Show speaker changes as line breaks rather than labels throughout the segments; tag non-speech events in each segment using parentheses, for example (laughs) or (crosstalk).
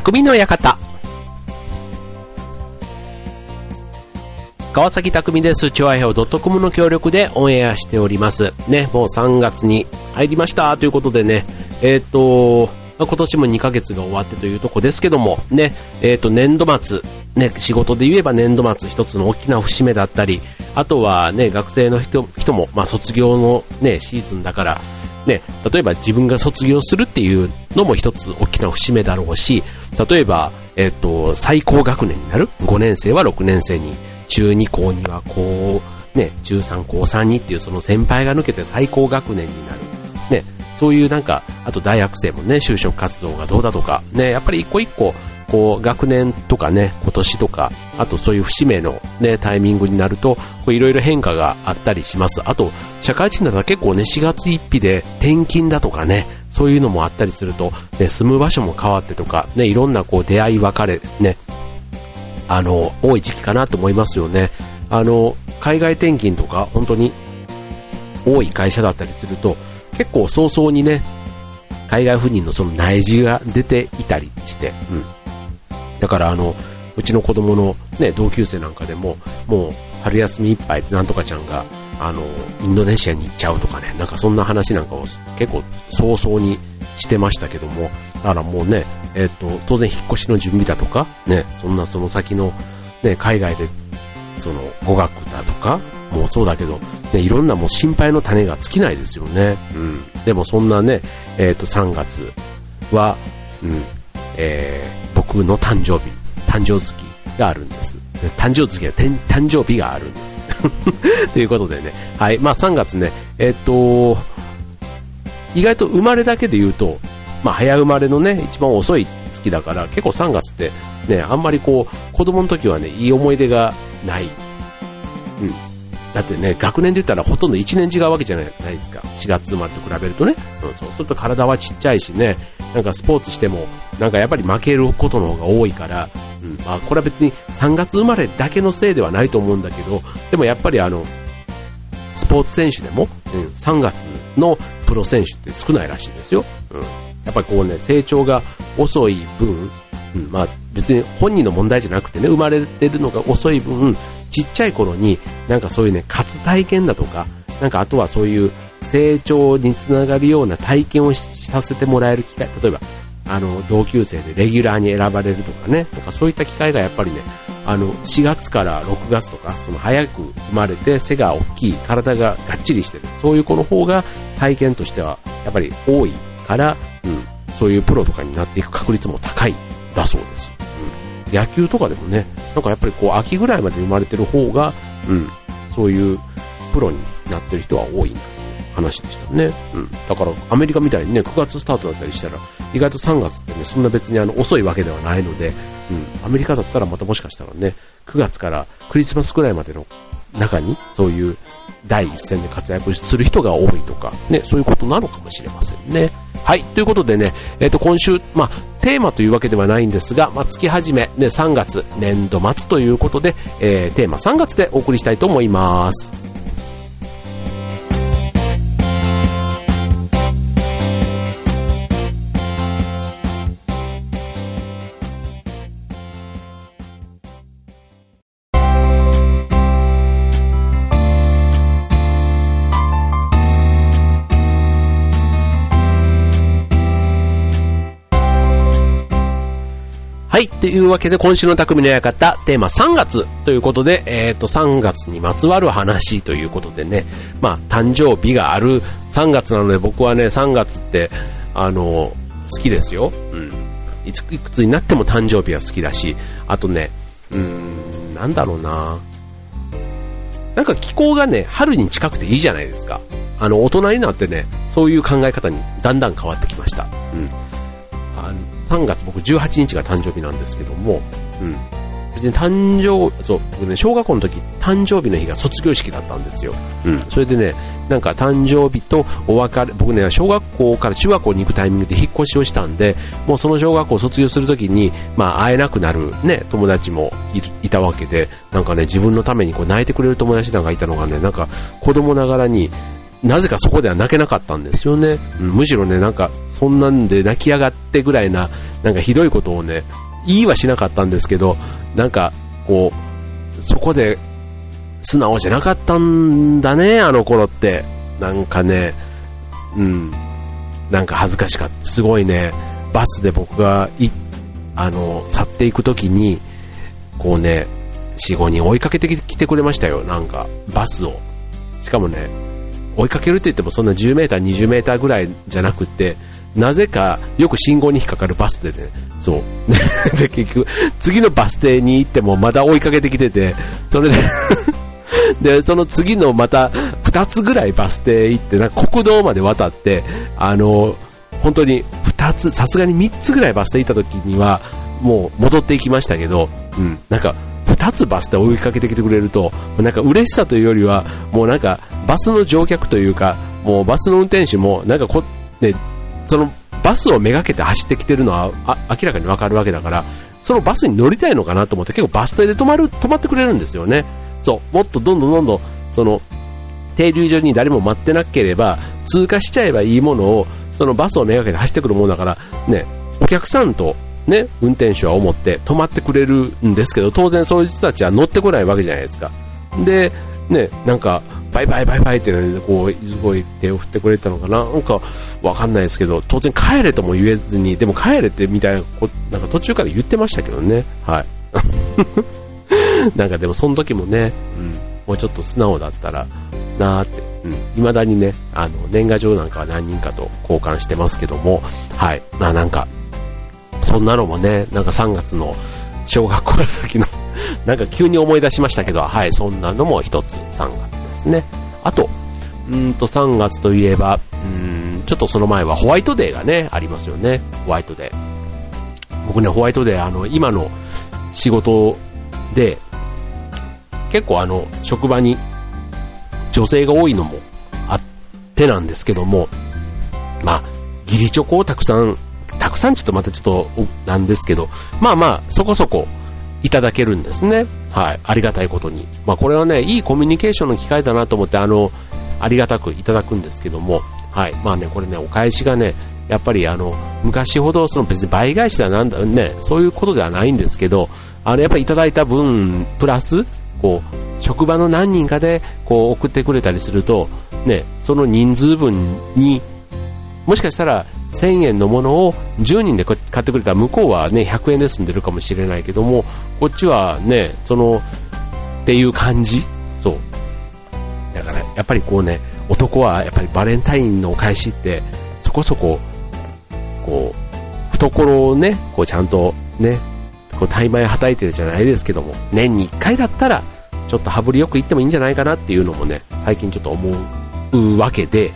匠の館。川崎匠です。チョアヘオ .com の協力でオンエアしております。ね、もう3月に入りましたということでね、えっ、ー、と、今年も2ヶ月が終わってというとこですけども、ね、えっ、ー、と、年度末、ね、仕事で言えば年度末一つの大きな節目だったり、あとはね、学生の人人も、まあ、卒業のね、シーズンだから、ね、例えば自分が卒業するっていうのも一つ大きな節目だろうし、例えば、えっ、と、最高学年になる ?5 年生は6年生に、中2高2は高、ね、中3高3にっていうその先輩が抜けて最高学年になる。ね、そういうなんか、あと大学生もね、就職活動がどうだとか、ね、やっぱり一個一個、こう、学年とかね、今年とか、あとそういう節目のね、タイミングになると、いろいろ変化があったりします。あと、社会人だったら結構ね、4月1日で転勤だとかね、そういうのもあったりすると、ね、住む場所も変わってとか、ね、いろんなこう出会い別れ、ね、あの、多い時期かなと思いますよね。あの、海外転勤とか、本当に多い会社だったりすると、結構早々にね、海外赴任のその内示が出ていたりして、うん。だからあの、うちの子供のね、同級生なんかでも、もう春休みいっぱいなんとかちゃんが、あの、インドネシアに行っちゃうとかね、なんかそんな話なんかを結構早々にしてましたけども、だからもうね、えっ、と、当然引っ越しの準備だとか、ね、そんなその先の、ね、海外で、その語学だとか、もうそうだけど、ね、いろんなもう心配の種が尽きないですよね。うん。でもそんなね、えっ、と、3月は、うん、えー、僕の誕生日、誕生月があるんです。誕生月は誕生日があるんです。(laughs) ということでね、はい、まあ3月ね、えっ、と、意外と生まれだけで言うと、まあ早生まれのね、一番遅い月だから、結構3月ってね、あんまりこう、子供の時はね、いい思い出がない。うん。だってね、学年で言ったらほとんど1年違うわけじゃないですか。4月生まれと比べるとね。うん、そうすると体はちっちゃいしね、なんかスポーツしても、なんかやっぱり負けることの方が多いから、うん、まあこれは別に3月生まれだけのせいではないと思うんだけど、でもやっぱりあの、スポーツ選手でも、うん、3月のプロ選手って少ないらしいですよ。うん。やっぱりこうね、成長が遅い分、うん、まあ別に本人の問題じゃなくてね、生まれてるのが遅い分、ちっちゃい頃になんかそういうね、勝つ体験だとか、なんかあとはそういう成長につながるような体験をさせてもらえる機会、例えば、あの、同級生でレギュラーに選ばれるとかね、なんかそういった機会がやっぱりね、あの、4月から6月とか、その早く生まれて背が大きい、体ががっちりしてる、そういう子の方が体験としてはやっぱり多いから、うん、そういうプロとかになっていく確率も高いだそうです。うん、野球とかでもね、なんかやっぱりこう秋ぐらいまで生まれてる方が、うん、そういうプロになってる人は多いんだ話でしたね。うん。だからアメリカみたいにね、9月スタートだったりしたら、意外と3月ってね、そんな別にあの遅いわけではないので、うん。アメリカだったらまたもしかしたらね、9月からクリスマスくらいまでの中に、そういう第一線で活躍する人が多いとか、ね、そういうことなのかもしれませんね。はい。ということでね、えっ、ー、と、今週、まあ、テーマというわけではないんですが、まあ、月始め、ね、3月、年度末ということで、えー、テーマ3月でお送りしたいと思います。い。というわけで、今週の匠の館、テーマ3月ということで、えっ、ー、と、3月にまつわる話ということでね、まあ、誕生日がある3月なので、僕はね、3月って、あの、好きですよ。うん。いくつになっても誕生日は好きだし、あとね、うん、なんだろうななんか気候がね、春に近くていいじゃないですか。あの、大人になってね、そういう考え方にだんだん変わってきました。うん。あの3月僕18日が誕生日なんですけども、うん。別に誕生、そう、僕ね、小学校の時、誕生日の日が卒業式だったんですよ。うん。それでね、なんか誕生日とお別れ、僕ね、小学校から中学校に行くタイミングで引っ越しをしたんで、もうその小学校を卒業する時に、まあ会えなくなるね、友達もいたわけで、なんかね、自分のためにこう泣いてくれる友達なんかいたのがね、なんか子供ながらに、なぜかそこでは泣けなかったんですよね。むしろね、なんか、そんなんで泣き上がってぐらいな、なんかひどいことをね、言いはしなかったんですけど、なんか、こう、そこで、素直じゃなかったんだね、あの頃って。なんかね、うん、なんか恥ずかしかった。すごいね、バスで僕がい、あの、去っていくときに、こうね、4、5人追いかけてきてくれましたよ、なんか、バスを。しかもね、追いかけるって言ってもそんな10メーター、20メーターぐらいじゃなくて、なぜかよく信号に引っかかるバスでね、そう。(laughs) で、結局、次のバス停に行ってもまだ追いかけてきてて、それで (laughs) で、その次のまた2つぐらいバス停行って、な国道まで渡って、あの、本当に2つ、さすがに3つぐらいバス停行った時には、もう戻っていきましたけど、うん、なんか、2つバスで追いかけてきてくれると、なんか嬉しさというよりは、もうなんか、バスの乗客というか、もうバスの運転手も、なんかこ、ね、そのバスをめがけて走ってきてるのは明らかにわかるわけだから、そのバスに乗りたいのかなと思って結構バス停で止まる、止まってくれるんですよね。そう、もっとどんどんどんどん、その、停留所に誰も待ってなければ、通過しちゃえばいいものを、そのバスをめがけて走ってくるものだから、ね、お客さんとね、運転手は思って止まってくれるんですけど、当然そういう人たちは乗ってこないわけじゃないですか。で、ね、なんか、バイバイバイバイって、ね、こう、すごい手を振ってくれたのかななんか、わかんないですけど、当然帰れとも言えずに、でも帰れってみたいな、こなんか途中から言ってましたけどね。はい。(laughs) なんかでもその時もね、うん、もうちょっと素直だったらなーって、うん、未だにね、あの、年賀状なんかは何人かと交換してますけども、はい。まあなんか、そんなのもね、なんか3月の小学校の時の (laughs) なんか急に思い出しましたけど、はい、そんなのも一つ3月ですね。あと、うんと3月といえば、うんちょっとその前はホワイトデーがね、ありますよね。ホワイトデー。僕ね、ホワイトデー、あの、今の仕事で、結構あの、職場に女性が多いのもあってなんですけども、まあ、義理チョコをたくさんたくさんちょっとまたちょっとなんですけど、まあまあ、そこそこいただけるんですね。はい。ありがたいことに。まあこれはね、いいコミュニケーションの機会だなと思って、あの、ありがたくいただくんですけども、はい。まあね、これね、お返しがね、やっぱりあの、昔ほどその別に倍返しではなんだ、ね、そういうことではないんですけど、あの、やっぱりいただいた分、プラス、こう、職場の何人かで、こう、送ってくれたりすると、ね、その人数分に、もしかしたら1000円のものを10人で買ってくれたら向こうはね、100円で済んでるかもしれないけども、こっちはね、その、っていう感じ？そう。だから、やっぱりこうね、男はやっぱりバレンタインのお返しって、そこそこ、こう、懐をね、こうちゃんとね、こう、大枚はたいてるじゃないですけども、年に1回だったら、ちょっと羽振りよく言ってもいいんじゃないかなっていうのもね、最近ちょっと思うわけで、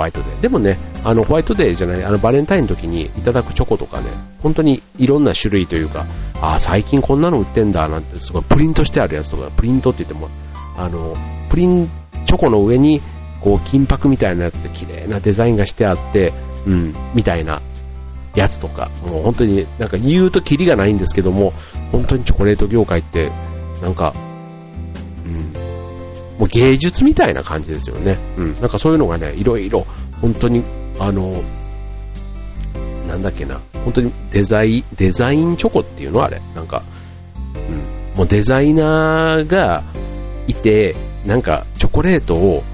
ホワイトデー。でもね、あの、ホワイトデーじゃない、あの、バレンタインの時にいただくチョコとかね、本当にいろんな種類というか、ああ、最近こんなの売ってんだ、なんて、すごいプリントしてあるやつとか、プリントって言っても、あの、プリン、チョコの上に、こう、金箔みたいなやつで綺麗なデザインがしてあって、うん、みたいなやつとか、もう本当になんか言うとキリがないんですけども、本当にチョコレート業界って、なんか、もう芸術みたいな感じですよね。うん。なんかそういうのがね、いろいろ、本当に、あの、なんだっけな、本当にデザイン、デザインチョコっていうの？あれ。なんか、うん。もうデザイナーがいて、なんかチョコレートを、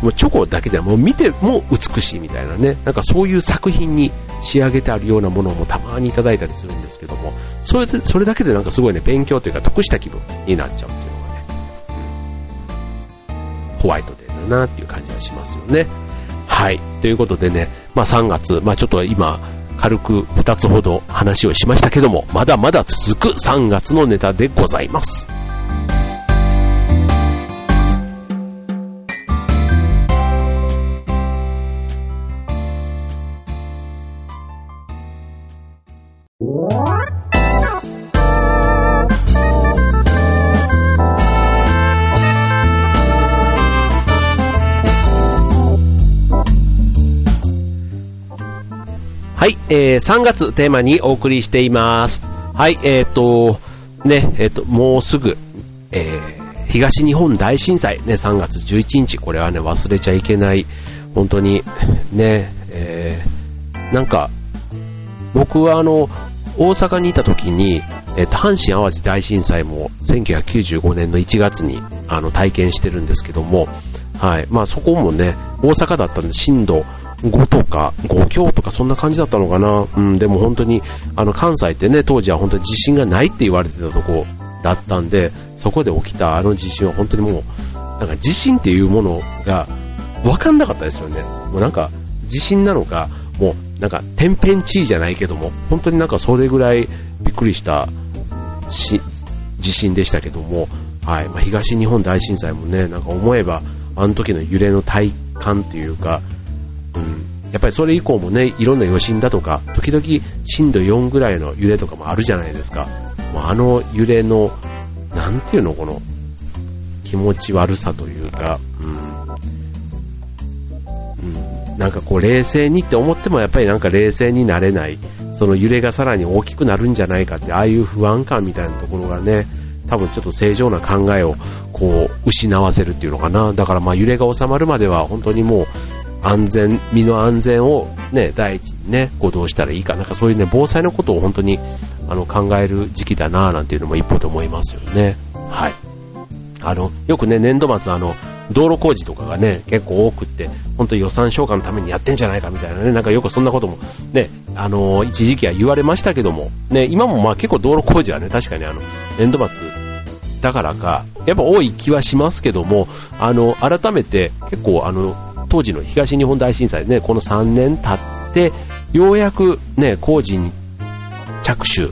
もうチョコだけでもう見ても美しいみたいなね、なんかそういう作品に仕上げてあるようなものもたまにいただいたりするんですけども、それで、それだけでなんかすごいね、勉強というか得した気分になっちゃうホワイトデーだなっていう感じがしますよね。はい。ということでね、まあ3月、まあちょっと今、軽く2つほど話をしましたけども、まだまだ続く3月のネタでございます。はい、えー、3月テーマにお送りしています。はい、えっ、ー、と、ね、えっ、ー、と、もうすぐ、え東日本大震災、ね、3月11日、これはね、忘れちゃいけない、本当に、ね、えー、なんか、僕はあの、大阪にいた時に、えっと、阪神淡路大震災も1995年の1月にあの体験してるんですけども、はい。まあそこもね、大阪だったんで震度5とか5強とかそんな感じだったのかな。うん、でも本当に、あの関西ってね、当時は本当に地震がないって言われてたとこだったんで、そこで起きたあの地震は本当にもう、なんか地震っていうものが分かんなかったですよね。もうなんか地震なのか、もうなんか天変地異じゃないけども、本当になんかそれぐらいびっくりしたし地震でしたけども、はいまあ、東日本大震災もね、なんか思えば、あの時の揺れの体感というか、うん、やっぱりそれ以降もね、いろんな余震だとか、時々震度4ぐらいの揺れとかもあるじゃないですか。まあ、あの揺れの、なんていうの、この、気持ち悪さというか、うん、うん、なんかこう冷静にって思ってもやっぱりなんか冷静になれない、その揺れがさらに大きくなるんじゃないかって、ああいう不安感みたいなところがね、多分ちょっと正常な考えをこう失わせるっていうのかな。だからまあ揺れが収まるまでは本当にもう安全、身の安全をね、第一にね、こうどうしたらいいか。なんかそういうね、防災のことを本当にあの考える時期だななんていうのも一歩で思いますよね。はい。あの、よくね、年度末あの、道路工事とかがね、結構多くって、本当予算消化のためにやってんじゃないかみたいなね、なんかよくそんなこともね、あのー、一時期は言われましたけども、ね、今もまあ結構道路工事はね、確かにあの、年度末だからか、やっぱ多い気はしますけども、あの、改めて結構あの、当時の東日本大震災でね、この3年経って、ようやくね、工事に着手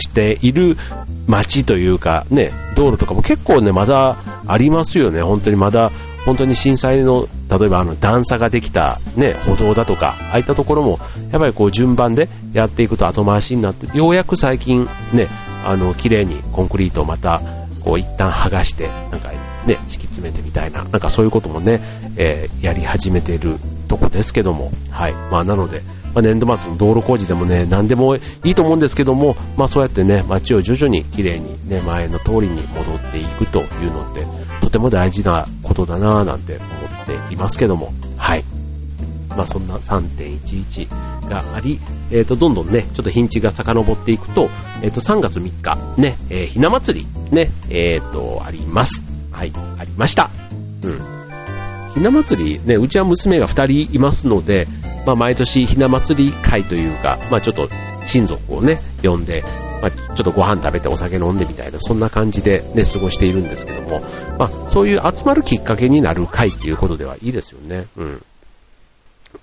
している街というか、ね、道路とかも結構ね、まだありますよね。本当にまだ、本当に震災の、例えばあの段差ができたね、歩道だとか、ああいったところも、やっぱりこう順番でやっていくと後回しになって、ようやく最近ね、あの、綺麗にコンクリートをまた、こう一旦剥がして、なんかね、敷き詰めてみたいな、なんかそういうこともね、えー、やり始めているとこですけども、はい。まあなので、まあ、年度末の道路工事でもね、何でもいいと思うんですけども、まあそうやってね、街を徐々に綺麗にね、前の通りに戻っていくというのって、とても大事なことだなぁなんて思っていますけども、はい。まあそんな3.11があり、えっ、ー、と、どんどんね、ちょっと日にちが遡っていくと、えっ、ー、と、3月3日、ね、えー、ひな祭り、ね、えっ、と、あります。はい、ありました。うん。ひな祭り、ね、うちは娘が2人いますので、まあ、毎年ひな祭り会というか、まあ、ちょっと親族をね、呼んで、まあ、ちょっとご飯食べてお酒飲んでみたいな、そんな感じでね、過ごしているんですけども、まあ、そういう集まるきっかけになる会っていうことではいいですよね。うん。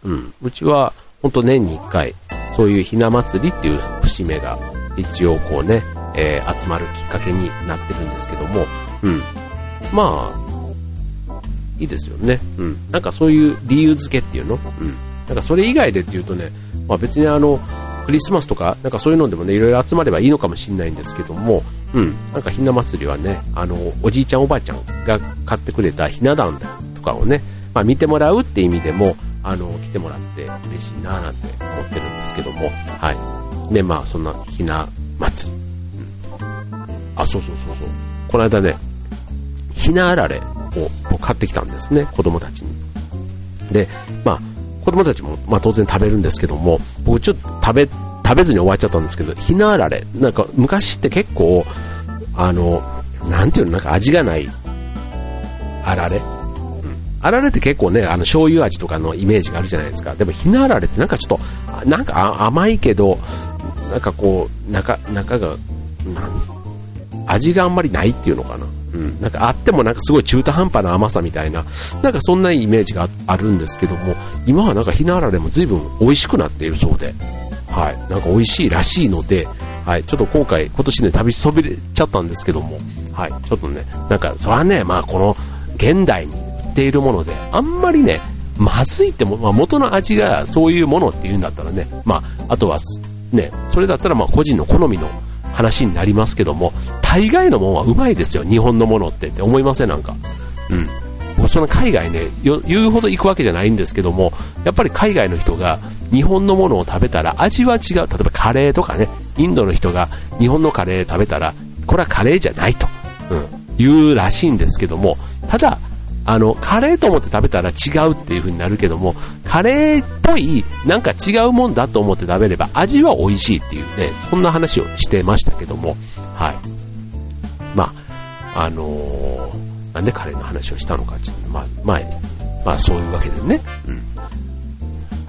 うん。うちは、ほんと年に1回、そういうひな祭りっていう節目が、一応こうね、えー、集まるきっかけになってるんですけども、うん。まあ、いいですよね。うん。なんかそういう理由付けっていうの？うん。なんかそれ以外でっていうとね、まあ別にあの、クリスマスとか、なんかそういうのでもね、いろいろ集まればいいのかもしれないんですけども、うん、なんかひな祭りはね、あの、おじいちゃんおばあちゃんが買ってくれたひな壇とかをね、まあ見てもらうって意味でも、あの、来てもらって嬉しいなぁなんて思ってるんですけども、はい。で、まあそんなひな祭り。うん。あ、そうそうそうそう。この間ね、ひなあられを買ってきたんですね、子供たちに。で、まあ、子供たちも、まあ、当然食べるんですけども、僕ちょっと食べ、食べずに終わっちゃったんですけど、ひなあられ、なんか昔って結構、あの、なんていうの、なんか味がないあられ、うん、あられって結構ね、あの醤油味とかのイメージがあるじゃないですか。でもひなあられってなんかちょっと、なんか甘いけど、なんかこう、中、中が、なん？味があんまりないっていうのかな。なんかあってもなんかすごい中途半端な甘さみたいな、なんかそんなイメージがあるんですけども、今はなんかひなあられも随分美味しくなっているそうで、はい。なんか美味しいらしいので、はい。ちょっと今回、今年ね、旅そびれちゃったんですけども、はい。ちょっとね、なんか、それはね、まあこの、現代に売っているもので、あんまりね、まずいっても、まあ、元の味がそういうものっていうんだったらね、まあ、あとは、ね、それだったらまあ個人の好みの話になりますけども、大概のものはうまいですよ、日本のものってって思いません？なんか。うん。僕その海外ね、言うほど行くわけじゃないんですけども、やっぱり海外の人が日本のものを食べたら味は違う。例えばカレーとかね、インドの人が日本のカレー食べたら、これはカレーじゃないと。うん。言うらしいんですけども、ただ、あの、カレーと思って食べたら違うっていう風になるけども、カレーっぽい、なんか違うもんだと思って食べれば味は美味しいっていうね、そんな話をしてましたけども、はい。まあ、あのー、なんでカレーの話をしたのか、ちょっと、まあ、前、まあそういうわけでね、うん。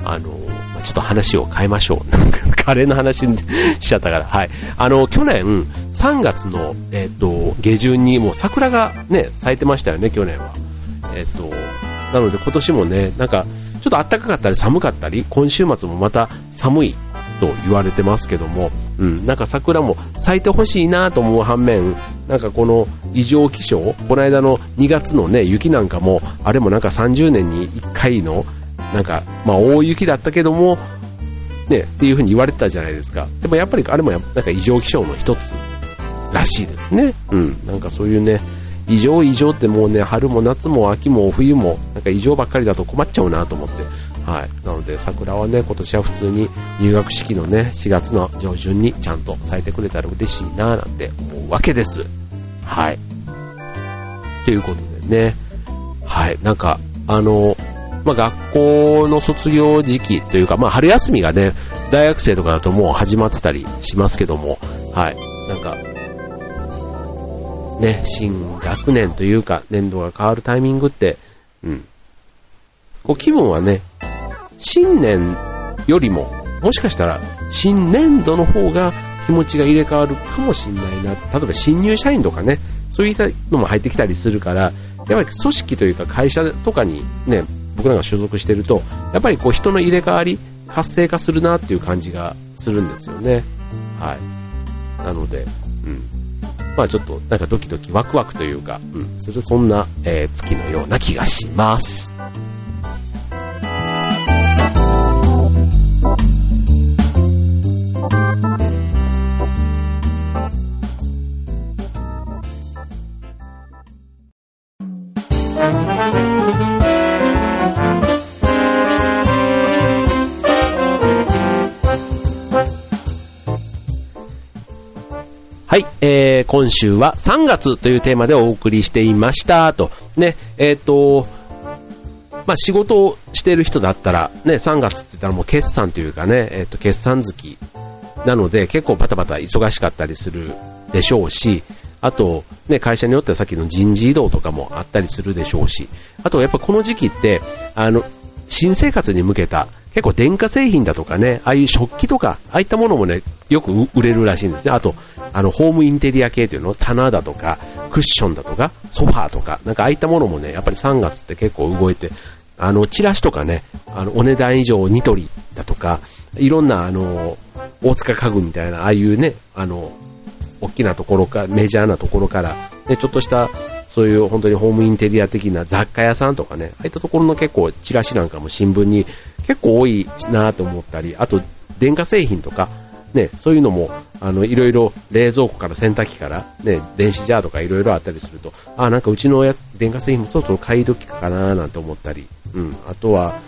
あのー、ま、ちょっと話を変えましょう。なんか、カレーの話しちゃったから、はい。あの、去年、3月の、えっ、と、下旬にもう桜がね、咲いてましたよね、去年は。えっと、なので今年もね、なんか、ちょっと暖かかったり寒かったり、今週末もまた寒いと言われてますけども、うん、なんか桜も咲いてほしいなと思う反面、なんかこの異常気象、この間の2月のね、雪なんかも、あれもなんか30年に1回の、なんか、まあ大雪だったけども、ね、っていう風に言われてたじゃないですか。でもやっぱりあれもなんか異常気象の一つらしいですね。うん、なんかそういうね、異常異常ってもうね、春も夏も秋も冬も、なんか異常ばっかりだと困っちゃうなと思って。はい。なので、桜はね、今年は普通に入学式のね、4月の上旬にちゃんと咲いてくれたら嬉しいななんて思うわけです。はい。ということでね、はい。なんか、あの、まあ、学校の卒業時期というか、まあ、春休みがね、大学生とかだともう始まってたりしますけども、はい。なんか、ね、新学年というか、年度が変わるタイミングって、うん。こう気分はね、新年よりも、もしかしたら、新年度の方が気持ちが入れ替わるかもしれないな。例えば新入社員とかね、そういったのも入ってきたりするから、やっぱり組織というか会社とかにね、僕らが所属してると、やっぱりこう人の入れ替わり、活性化するなっていう感じがするんですよね。はい。なので、うん。まあちょっとなんかドキドキワクワクというか、うん、するそんな、えー、月のような気がします。はい、えー、今週は3月というテーマでお送りしていましたと。ね、えっ、ー、と、まあ、仕事をしている人だったら、ね、3月って言ったらもう決算というかね、えっ、ー、と、決算月なので結構バタバタ忙しかったりするでしょうし、あと、ね、会社によってはさっきの人事異動とかもあったりするでしょうし、あとやっぱこの時期って、あの、新生活に向けた結構電化製品だとかね、ああいう食器とか、ああいったものもね、よく売れるらしいんですね。あと、あの、ホームインテリア系というの、棚だとか、クッションだとか、ソファーとか、なんかああいったものもね、やっぱり3月って結構動いて、あの、チラシとかね、あの、お値段以上ニトリだとか、いろんな、あの、大塚家具みたいな、ああいうね、あの、大きなところか、メジャーなところから、ね、ちょっとしたそういう本当にホームインテリア的な雑貨屋さんとかね、ああいったところの結構チラシなんかも新聞に結構多いなと思ったり、あと電化製品とか、ね、そういうのも、あの、いろいろ冷蔵庫から洗濯機から、ね、電子ジャーとかいろいろあったりすると、あ、なんかうちのや電化製品もそろそろ買い時かななんて思ったり、うん、あとは、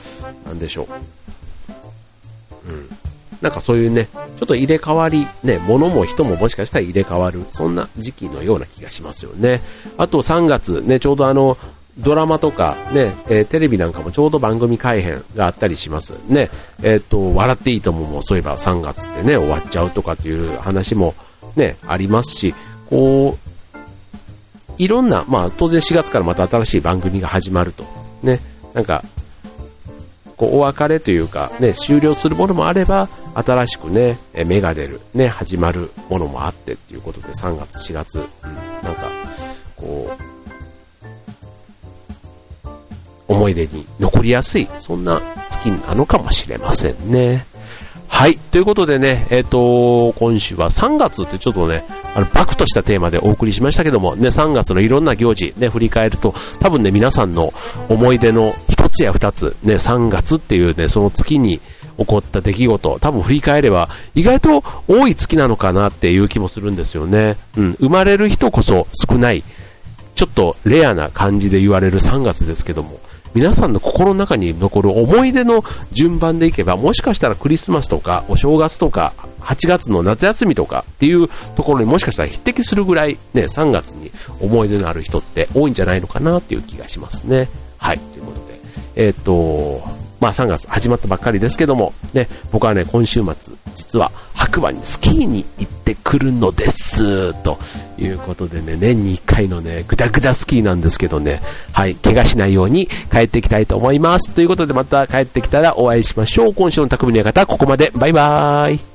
なんでしょう。うん。なんかそういうね、ちょっと入れ替わり、ね、物も人ももしかしたら入れ替わる、そんな時期のような気がしますよね。あと3月、ね、ちょうどあの、ドラマとかね、えー、テレビなんかもちょうど番組改編があったりします。ね、えっ、ー、と、笑っていいとももそういえば3月でね、終わっちゃうとかっていう話もね、ありますし、こう、いろんな、まあ当然4月からまた新しい番組が始まると。ね、なんか、こうお別れというか、ね、終了するものもあれば、新しくね、芽が出る、ね、始まるものもあってっていうことで、3月、4月、うん、なんか、こう、思い出に残りやすい、そんな月なのかもしれませんね。はい。ということでね、えっ、ー、と、今週は3月ってちょっとね、あの、バクとしたテーマでお送りしましたけども、ね、3月のいろんな行事、ね、振り返ると、多分ね、皆さんの思い出の一つや二つ、ね、3月っていうね、その月に起こった出来事、多分振り返れば、意外と多い月なのかなっていう気もするんですよね。うん、生まれる人こそ少ない、ちょっとレアな感じで言われる3月ですけども、皆さんの心の中に残る思い出の順番でいけば、もしかしたらクリスマスとか、お正月とか、8月の夏休みとかっていうところにもしかしたら匹敵するぐらいね、3月に思い出のある人って多いんじゃないのかなっていう気がしますね。えっ、と、まあ3月始まったばっかりですけども、ね、僕はね、今週末、実は白馬にスキーに行ってくるのです、ということでね、年に1回のね、グダグダスキーなんですけどね、はい、怪我しないように帰ってきたいと思います。ということでまた帰ってきたらお会いしましょう。今週の匠の館、ここまで。バイバーイ。